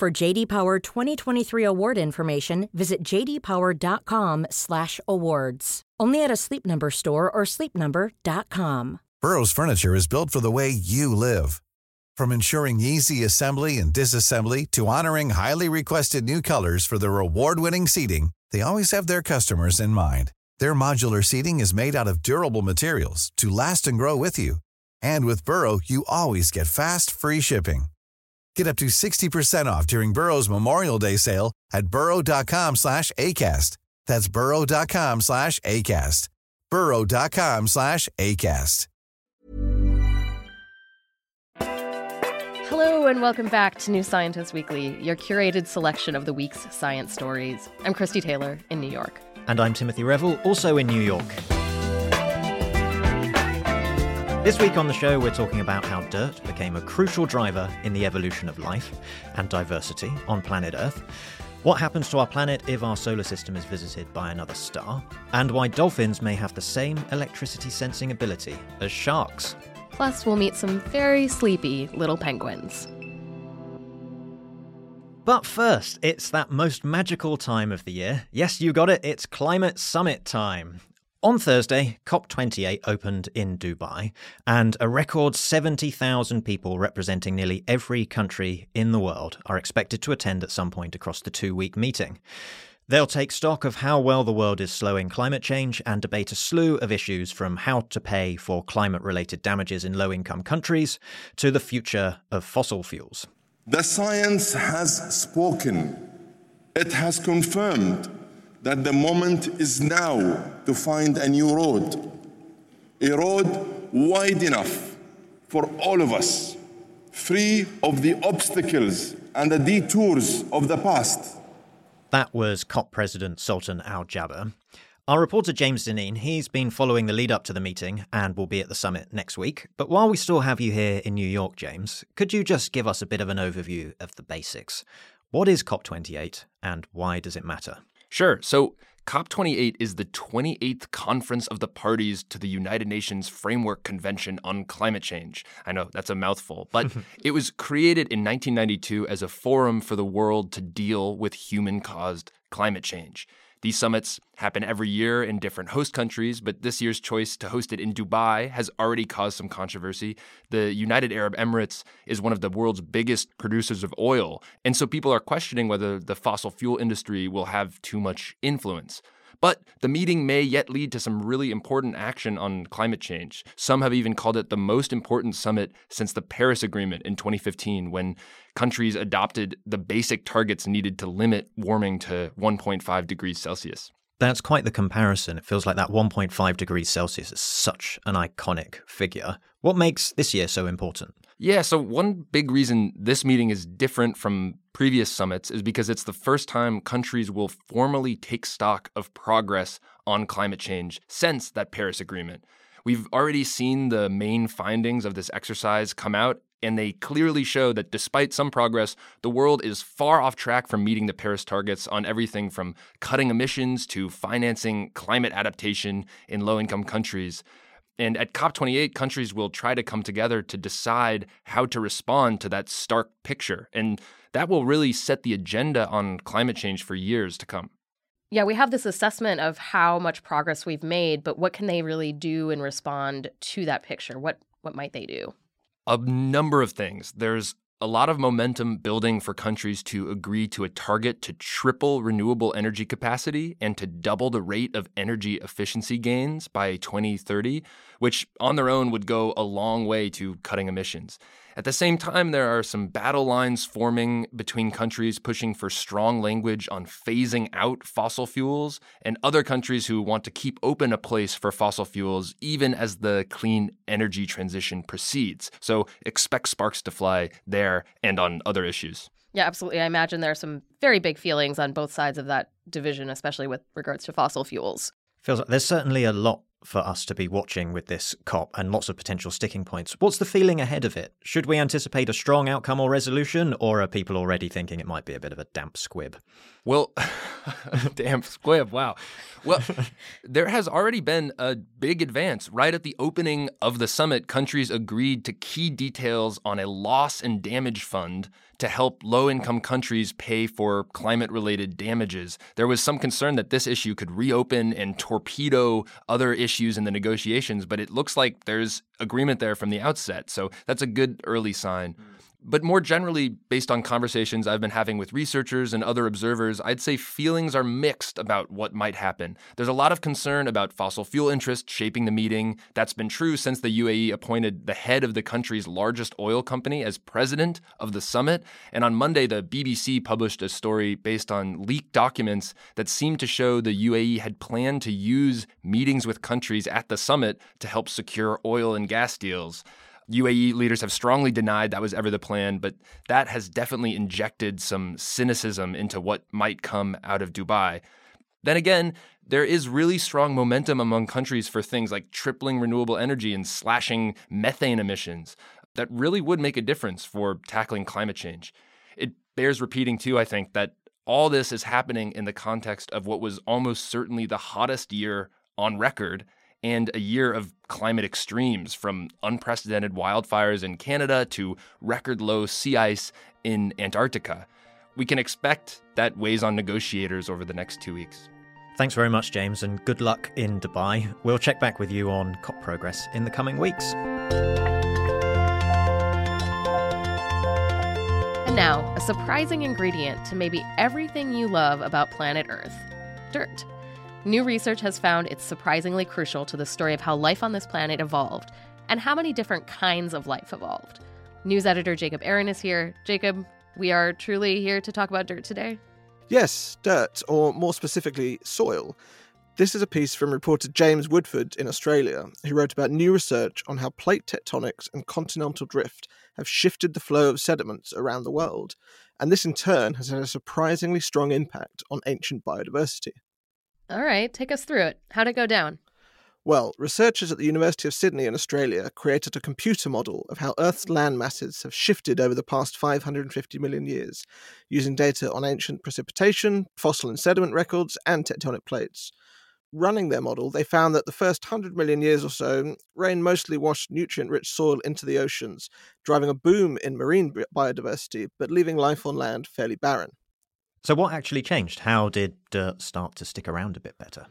For JD Power 2023 award information, visit jdpower.com/awards. Only at a Sleep Number store or sleepnumber.com. Burrow's furniture is built for the way you live. From ensuring easy assembly and disassembly to honoring highly requested new colors for their award-winning seating, they always have their customers in mind. Their modular seating is made out of durable materials to last and grow with you. And with Burrow, you always get fast, free shipping. Get up to 60% off during Burrow's Memorial Day sale at burrow.com slash ACAST. That's burrow.com slash ACAST. burrow.com slash ACAST. Hello, and welcome back to New Scientist Weekly, your curated selection of the week's science stories. I'm Christie Taylor in New York. And I'm Timothy Revell, also in New York. This week on the show, we're talking about how dirt became a crucial driver in the evolution of life and diversity on planet Earth, what happens to our planet if our solar system is visited by another star, and why dolphins may have the same electricity sensing ability as sharks. Plus, we'll meet some very sleepy little penguins. But first, it's that most magical time of the year. Yes, you got it, it's climate summit time. On Thursday, COP28 opened in Dubai, and a record 70,000 people representing nearly every country in the world are expected to attend at some point across the two week meeting. They'll take stock of how well the world is slowing climate change and debate a slew of issues from how to pay for climate related damages in low income countries to the future of fossil fuels. The science has spoken, it has confirmed that the moment is now to find a new road, a road wide enough for all of us, free of the obstacles and the detours of the past. That was COP President Sultan Al Jaber. Our reporter James Dineen, he's been following the lead up to the meeting and will be at the summit next week. But while we still have you here in New York, James, could you just give us a bit of an overview of the basics? What is COP28 and why does it matter? Sure. So, COP28 is the 28th conference of the parties to the United Nations Framework Convention on Climate Change. I know that's a mouthful, but it was created in 1992 as a forum for the world to deal with human caused climate change. These summits happen every year in different host countries, but this year's choice to host it in Dubai has already caused some controversy. The United Arab Emirates is one of the world's biggest producers of oil, and so people are questioning whether the fossil fuel industry will have too much influence. But the meeting may yet lead to some really important action on climate change. Some have even called it the most important summit since the Paris Agreement in 2015, when countries adopted the basic targets needed to limit warming to 1.5 degrees Celsius. That's quite the comparison. It feels like that 1.5 degrees Celsius is such an iconic figure. What makes this year so important? Yeah, so one big reason this meeting is different from previous summits is because it's the first time countries will formally take stock of progress on climate change since that Paris Agreement. We've already seen the main findings of this exercise come out, and they clearly show that despite some progress, the world is far off track from meeting the Paris targets on everything from cutting emissions to financing climate adaptation in low income countries. And at COP28, countries will try to come together to decide how to respond to that stark picture. And that will really set the agenda on climate change for years to come. Yeah, we have this assessment of how much progress we've made, but what can they really do and respond to that picture? What what might they do? A number of things. There's a lot of momentum building for countries to agree to a target to triple renewable energy capacity and to double the rate of energy efficiency gains by 2030, which on their own would go a long way to cutting emissions. At the same time, there are some battle lines forming between countries pushing for strong language on phasing out fossil fuels and other countries who want to keep open a place for fossil fuels even as the clean energy transition proceeds. So expect sparks to fly there and on other issues. Yeah, absolutely. I imagine there are some very big feelings on both sides of that division, especially with regards to fossil fuels. Feels like there's certainly a lot for us to be watching with this COP and lots of potential sticking points. What's the feeling ahead of it? Should we anticipate a strong outcome or resolution, or are people already thinking it might be a bit of a damp squib? Well, damn, squib, wow. Well, there has already been a big advance. Right at the opening of the summit, countries agreed to key details on a loss and damage fund to help low income countries pay for climate related damages. There was some concern that this issue could reopen and torpedo other issues in the negotiations, but it looks like there's agreement there from the outset. So that's a good early sign. But more generally, based on conversations I've been having with researchers and other observers, I'd say feelings are mixed about what might happen. There's a lot of concern about fossil fuel interests shaping the meeting. That's been true since the UAE appointed the head of the country's largest oil company as president of the summit. And on Monday, the BBC published a story based on leaked documents that seemed to show the UAE had planned to use meetings with countries at the summit to help secure oil and gas deals. UAE leaders have strongly denied that was ever the plan, but that has definitely injected some cynicism into what might come out of Dubai. Then again, there is really strong momentum among countries for things like tripling renewable energy and slashing methane emissions that really would make a difference for tackling climate change. It bears repeating, too, I think, that all this is happening in the context of what was almost certainly the hottest year on record and a year of climate extremes from unprecedented wildfires in Canada to record low sea ice in Antarctica. We can expect that weighs on negotiators over the next two weeks. Thanks very much, James, and good luck in Dubai. We'll check back with you on COP progress in the coming weeks. And now, a surprising ingredient to maybe everything you love about planet Earth dirt. New research has found it's surprisingly crucial to the story of how life on this planet evolved and how many different kinds of life evolved. News editor Jacob Aron is here. Jacob, we are truly here to talk about dirt today. Yes, dirt, or more specifically, soil. This is a piece from reporter James Woodford in Australia, who wrote about new research on how plate tectonics and continental drift have shifted the flow of sediments around the world, and this in turn has had a surprisingly strong impact on ancient biodiversity. All right, take us through it. How'd it go down? Well, researchers at the University of Sydney in Australia created a computer model of how Earth's land masses have shifted over the past 550 million years, using data on ancient precipitation, fossil and sediment records, and tectonic plates. Running their model, they found that the first 100 million years or so, rain mostly washed nutrient rich soil into the oceans, driving a boom in marine biodiversity, but leaving life on land fairly barren. So, what actually changed? How did dirt start to stick around a bit better?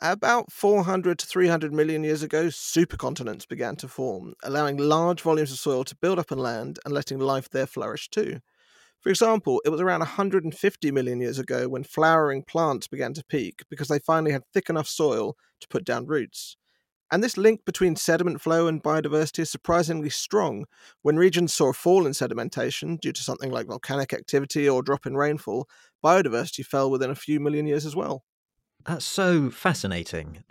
About 400 to 300 million years ago, supercontinents began to form, allowing large volumes of soil to build up on land and letting life there flourish too. For example, it was around 150 million years ago when flowering plants began to peak because they finally had thick enough soil to put down roots. And this link between sediment flow and biodiversity is surprisingly strong. When regions saw a fall in sedimentation due to something like volcanic activity or drop in rainfall, biodiversity fell within a few million years as well. That's so fascinating.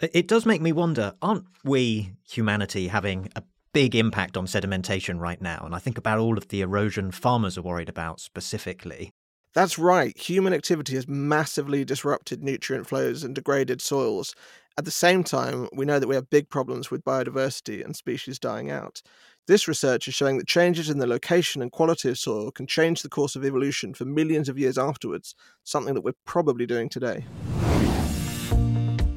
It does make me wonder aren't we, humanity, having a big impact on sedimentation right now? And I think about all of the erosion farmers are worried about specifically. That's right. Human activity has massively disrupted nutrient flows and degraded soils. At the same time, we know that we have big problems with biodiversity and species dying out. This research is showing that changes in the location and quality of soil can change the course of evolution for millions of years afterwards, something that we're probably doing today.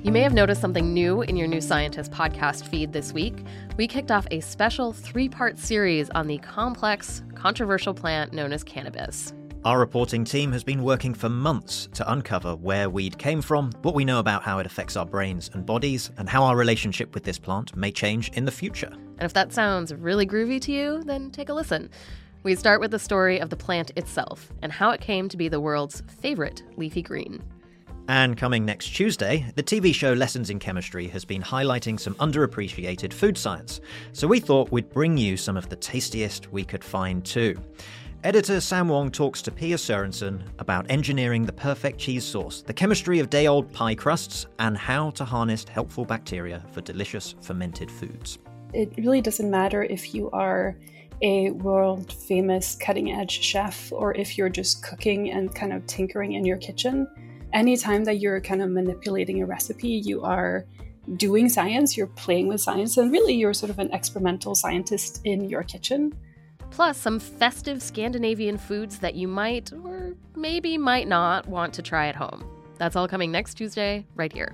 You may have noticed something new in your New Scientist podcast feed this week. We kicked off a special three part series on the complex, controversial plant known as cannabis. Our reporting team has been working for months to uncover where weed came from, what we know about how it affects our brains and bodies, and how our relationship with this plant may change in the future. And if that sounds really groovy to you, then take a listen. We start with the story of the plant itself and how it came to be the world's favorite leafy green. And coming next Tuesday, the TV show Lessons in Chemistry has been highlighting some underappreciated food science. So we thought we'd bring you some of the tastiest we could find too. Editor Sam Wong talks to Pia Sørensen about engineering the perfect cheese sauce, the chemistry of day old pie crusts, and how to harness helpful bacteria for delicious fermented foods. It really doesn't matter if you are a world famous cutting edge chef or if you're just cooking and kind of tinkering in your kitchen, anytime that you're kind of manipulating a recipe, you are doing science, you're playing with science, and really you're sort of an experimental scientist in your kitchen. Plus, some festive Scandinavian foods that you might or maybe might not want to try at home. That's all coming next Tuesday, right here.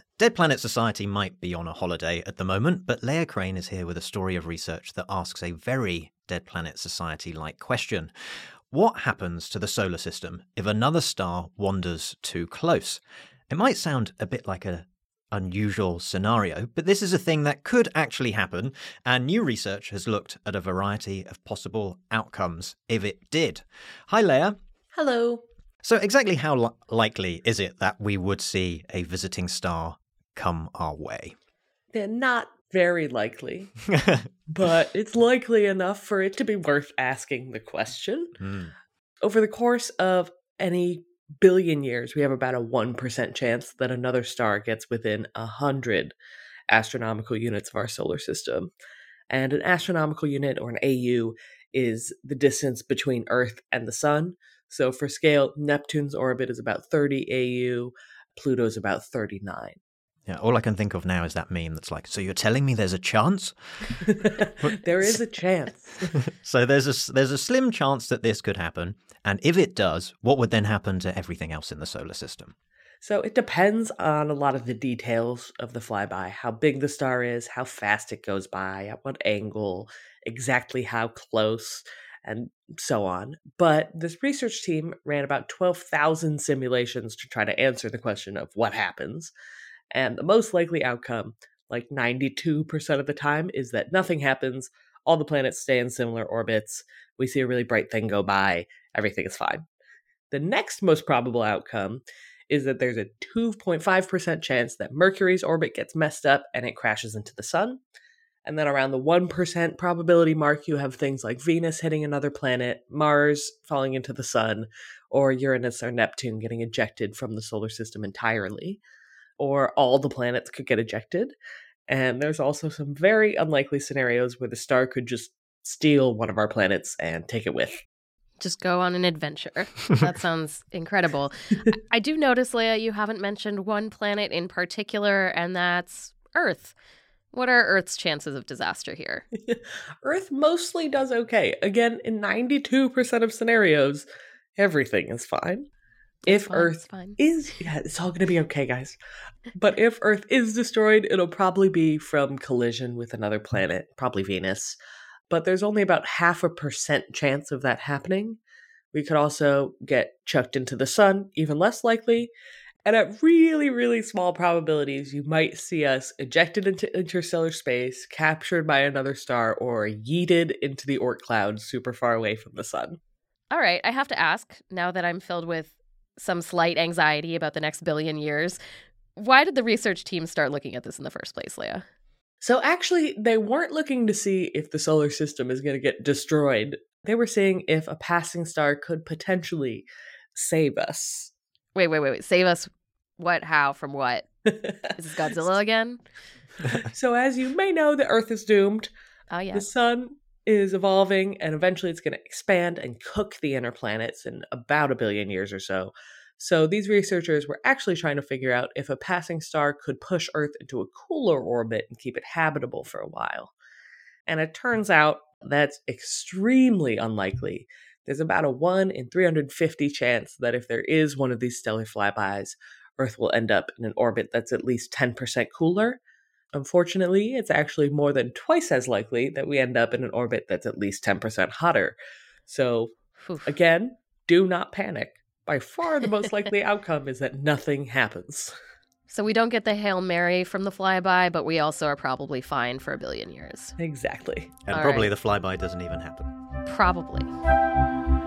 Dead Planet Society might be on a holiday at the moment, but Leah Crane is here with a story of research that asks a very Dead Planet Society like question. What happens to the solar system if another star wanders too close? It might sound a bit like a unusual scenario, but this is a thing that could actually happen, and new research has looked at a variety of possible outcomes if it did. Hi, Leah. Hello. So, exactly how li- likely is it that we would see a visiting star come our way? They're not very likely, but it's likely enough for it to be worth asking the question. Hmm. Over the course of any billion years, we have about a 1% chance that another star gets within 100 astronomical units of our solar system. And an astronomical unit, or an AU, is the distance between Earth and the Sun. So, for scale, Neptune's orbit is about 30 AU, Pluto's about 39. Yeah, all I can think of now is that meme that's like, so you're telling me there's a chance? there is a chance. so there's a there's a slim chance that this could happen, and if it does, what would then happen to everything else in the solar system? So it depends on a lot of the details of the flyby, how big the star is, how fast it goes by, at what angle, exactly how close, and so on. But this research team ran about 12,000 simulations to try to answer the question of what happens. And the most likely outcome, like 92% of the time, is that nothing happens. All the planets stay in similar orbits. We see a really bright thing go by. Everything is fine. The next most probable outcome is that there's a 2.5% chance that Mercury's orbit gets messed up and it crashes into the sun. And then around the 1% probability mark, you have things like Venus hitting another planet, Mars falling into the sun, or Uranus or Neptune getting ejected from the solar system entirely or all the planets could get ejected. And there's also some very unlikely scenarios where the star could just steal one of our planets and take it with. Just go on an adventure. that sounds incredible. I do notice, Leah, you haven't mentioned one planet in particular, and that's Earth. What are Earth's chances of disaster here? Earth mostly does okay. Again, in 92% of scenarios, everything is fine if Earth is, yeah, it's all going to be okay, guys. But if Earth is destroyed, it'll probably be from collision with another planet, probably Venus. But there's only about half a percent chance of that happening. We could also get chucked into the sun, even less likely. And at really, really small probabilities, you might see us ejected into interstellar space, captured by another star, or yeeted into the Oort cloud super far away from the sun. All right, I have to ask, now that I'm filled with some slight anxiety about the next billion years, why did the research team start looking at this in the first place, Leah? So, actually, they weren't looking to see if the solar system is going to get destroyed. They were seeing if a passing star could potentially save us. Wait, wait, wait, wait. Save us what, how, from what? Is this Godzilla again? so, as you may know, the Earth is doomed. Oh, yeah. The sun is evolving, and eventually it's going to expand and cook the inner planets in about a billion years or so. So, these researchers were actually trying to figure out if a passing star could push Earth into a cooler orbit and keep it habitable for a while. And it turns out that's extremely unlikely there's about a 1 in 350 chance that if there is one of these stellar flybys, Earth will end up in an orbit that's at least 10% cooler. Unfortunately, it's actually more than twice as likely that we end up in an orbit that's at least 10% hotter. So, Oof. again, do not panic. By far, the most likely outcome is that nothing happens. So, we don't get the Hail Mary from the flyby, but we also are probably fine for a billion years. Exactly. And All probably right. the flyby doesn't even happen. Probably.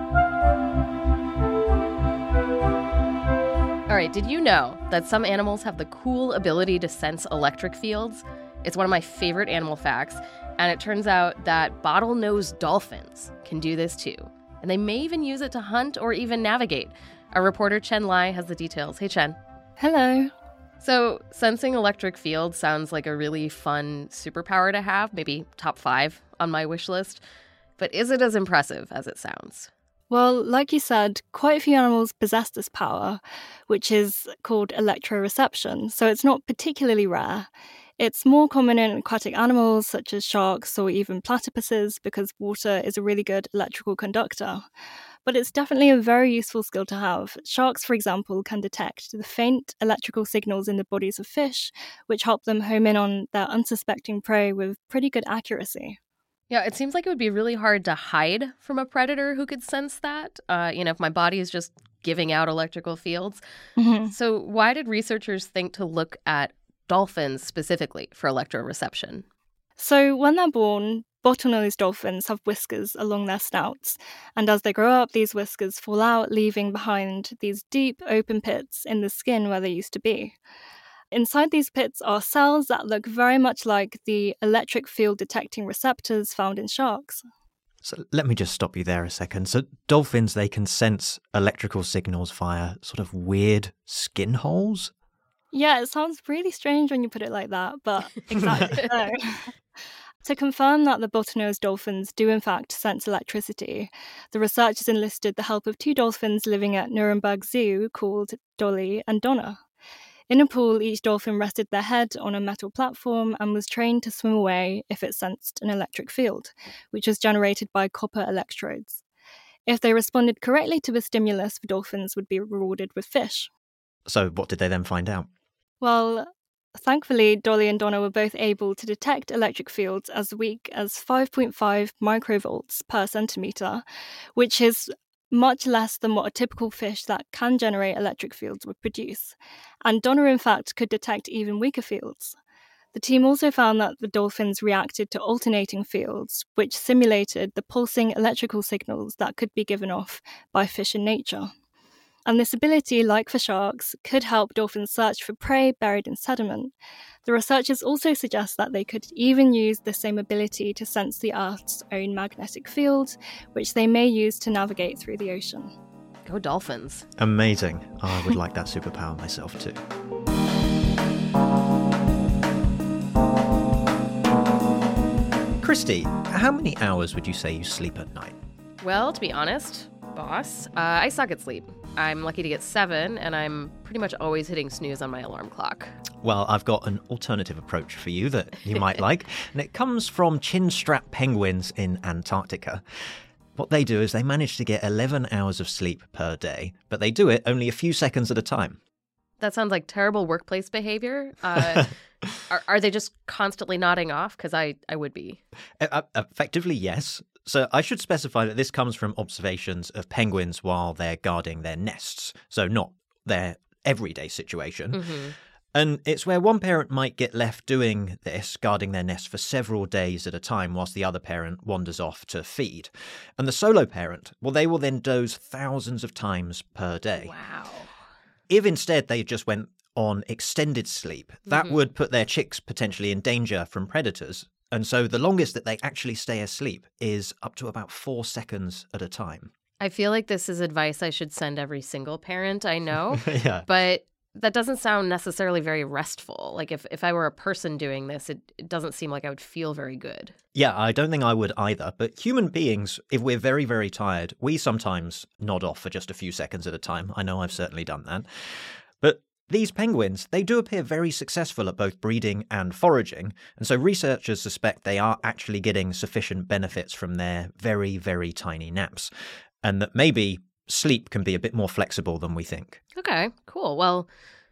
All right, did you know that some animals have the cool ability to sense electric fields? It's one of my favorite animal facts, and it turns out that bottlenose dolphins can do this too. And they may even use it to hunt or even navigate. Our reporter Chen Ly has the details. Hey, Chen. Hello. So, sensing electric fields sounds like a really fun superpower to have, maybe top five on my wish list. But is it as impressive as it sounds? Well, like you said, quite a few animals possess this power, which is called electroreception, so it's not particularly rare. It's more common in aquatic animals such as sharks or even platypuses because water is a really good electrical conductor. But it's definitely a very useful skill to have. Sharks, for example, can detect the faint electrical signals in the bodies of fish, which help them home in on their unsuspecting prey with pretty good accuracy. Yeah, it seems like it would be really hard to hide from a predator who could sense that. Uh, you know, if my body is just giving out electrical fields. Mm-hmm. So, why did researchers think to look at dolphins specifically for electroreception? So, when they're born, bottlenose dolphins have whiskers along their snouts, and as they grow up, these whiskers fall out, leaving behind these deep open pits in the skin where they used to be. Inside these pits are cells that look very much like the electric field detecting receptors found in sharks. So let me just stop you there a second. So dolphins they can sense electrical signals via sort of weird skin holes? Yeah, it sounds really strange when you put it like that, but exactly so. To confirm that the bottlenose dolphins do in fact sense electricity, the researchers enlisted the help of two dolphins living at Nuremberg Zoo called Dolly and Donna. In a pool, each dolphin rested their head on a metal platform and was trained to swim away if it sensed an electric field, which was generated by copper electrodes. If they responded correctly to the stimulus, the dolphins would be rewarded with fish. So, what did they then find out? Well, thankfully, Dolly and Donna were both able to detect electric fields as weak as 5.5 microvolts per centimeter, which is much less than what a typical fish that can generate electric fields would produce. And Donna, in fact, could detect even weaker fields. The team also found that the dolphins reacted to alternating fields, which simulated the pulsing electrical signals that could be given off by fish in nature. And this ability, like for sharks, could help dolphins search for prey buried in sediment. The researchers also suggest that they could even use the same ability to sense the Earth's own magnetic field, which they may use to navigate through the ocean. Go dolphins. Amazing. I would like that superpower myself too. Christie, how many hours would you say you sleep at night? Well, to be honest, boss, uh, I suck at sleep. I'm lucky to get seven, and I'm pretty much always hitting snooze on my alarm clock. Well, I've got an alternative approach for you that you might like, and it comes from chinstrap penguins in Antarctica. What they do is they manage to get 11 hours of sleep per day, but they do it only a few seconds at a time. That sounds like terrible workplace behavior. Uh, are, are, they just constantly nodding off? Because I, I would be. Uh, effectively, yes. So I should specify that this comes from observations of penguins while they're guarding their nests. So not their everyday situation. Mm-hmm. And it's where one parent might get left doing this, guarding their nest for several days at a time whilst the other parent wanders off to feed. And the solo parent, well, they will then doze thousands of times per day. Wow. If instead they just went on extended sleep, that Mm-hmm. would put their chicks potentially in danger from predators. And so the longest that they actually stay asleep is up to about four seconds at a time. I feel like this is advice I should send every single parent I know, yeah. but that doesn't sound necessarily very restful. Like if, if I were a person doing this, it, it doesn't seem like I would feel very good. Yeah, I don't think I would either. But human beings, if we're very, very tired, we sometimes nod off for just a few seconds at a time. I know I've certainly done that. But these penguins, they do appear very successful at both breeding and foraging. And so researchers suspect they are actually getting sufficient benefits from their very, very tiny naps. And that maybe sleep can be a bit more flexible than we think. Okay, cool. Well,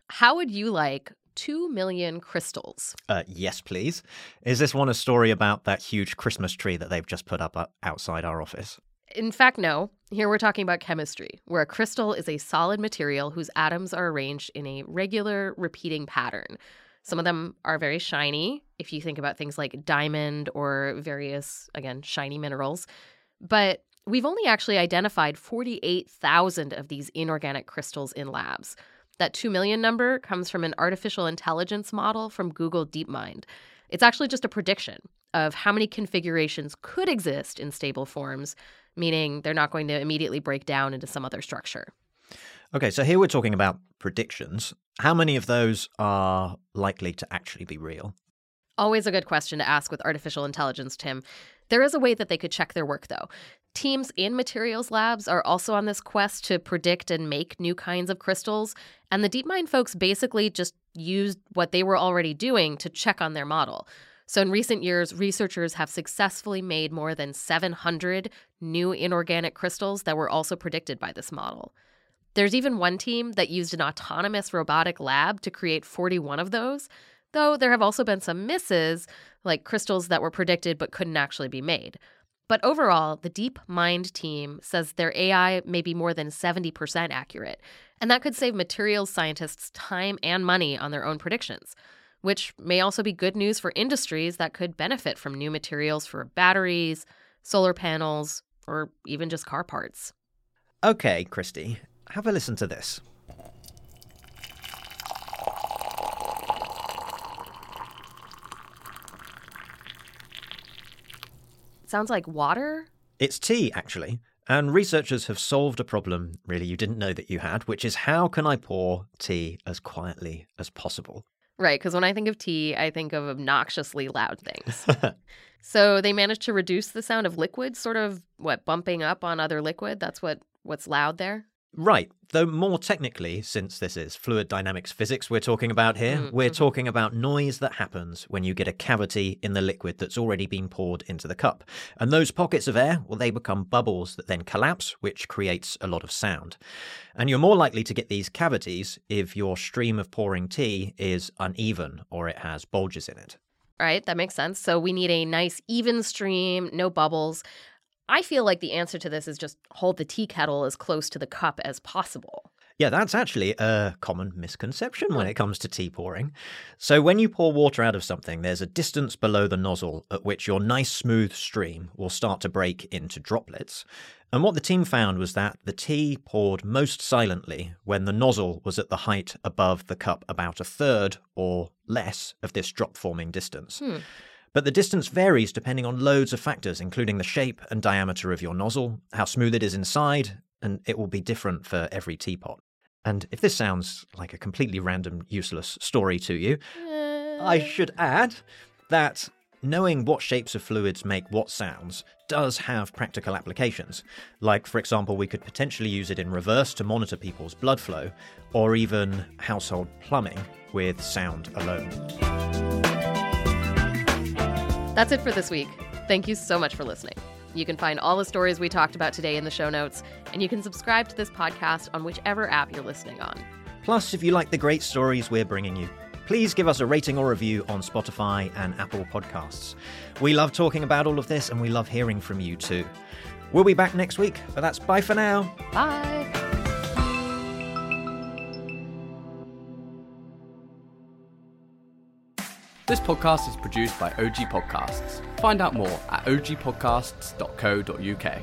how would you like 2 million crystals? Uh, yes, please. Is this one a story about that huge Christmas tree that they've just put up uh, outside our office? In fact, no. Here we're talking about chemistry, where a crystal is a solid material whose atoms are arranged in a regular, repeating pattern. Some of them are very shiny, if you think about things like diamond or various, again, shiny minerals. But we've only actually identified 48,000 of these inorganic crystals in labs. That 2 million number comes from an artificial intelligence model from Google DeepMind. It's actually just a prediction of how many configurations could exist in stable forms, meaning they're not going to immediately break down into some other structure. Okay, so here we're talking about predictions. How many of those are likely to actually be real? Always a good question to ask with artificial intelligence, Tim. There is a way that they could check their work, though. Teams in materials labs are also on this quest to predict and make new kinds of crystals, and the DeepMind folks basically just used what they were already doing to check on their model. So, in recent years, researchers have successfully made more than 700 new inorganic crystals that were also predicted by this model. There's even one team that used an autonomous robotic lab to create 41 of those, though there have also been some misses, like crystals that were predicted but couldn't actually be made. But overall, the DeepMind team says their AI may be more than 70% accurate, and that could save materials scientists time and money on their own predictions, which may also be good news for industries that could benefit from new materials for batteries, solar panels, or even just car parts. Okay, Christie, have a listen to this. Sounds like water? It's tea, actually. And researchers have solved a problem, really, you didn't know that you had, which is how can I pour tea as quietly as possible? Right, because when I think of tea, I think of obnoxiously loud things. so they managed to reduce the sound of liquid, sort of what bumping up on other liquid. That's what what's loud there. Right, though more technically, since this is fluid dynamics physics we're talking about here, Mm, we're mhm. talking about noise that happens when you get a cavity in the liquid that's already been poured into the cup. And those pockets of air, well, they become bubbles that then collapse, which creates a lot of sound. And you're more likely to get these cavities if your stream of pouring tea is uneven or it has bulges in it. Right, that makes sense. So we need a nice even stream, no bubbles. I feel like the answer to this is just hold the tea kettle as close to the cup as possible. Yeah, that's actually a common misconception when it comes to tea pouring. So, when you pour water out of something, there's a distance below the nozzle at which your nice smooth stream will start to break into droplets. And what the team found was that the tea poured most silently when the nozzle was at the height above the cup about a third or less of this drop forming distance. Hmm. But the distance varies depending on loads of factors, including the shape and diameter of your nozzle, how smooth it is inside, and it will be different for every teapot. And if this sounds like a completely random, useless story to you, I uh. should add that knowing what shapes of fluids make what sounds does have practical applications. Like, for example, we could potentially use it in reverse to monitor people's blood flow, or even household plumbing with sound alone. That's it for this week. Thank you so much for listening. You can find all the stories we talked about today in the show notes, and you can subscribe to this podcast on whichever app you're listening on. Plus, if you like the great stories we're bringing you, please give us a rating or review on Spotify and Apple Podcasts. We love talking about all of this and we love hearing from you too. We'll be back next week, but that's bye for now. Bye. This podcast is produced by OG Podcasts. Find out more at ogpodcasts.co.uk.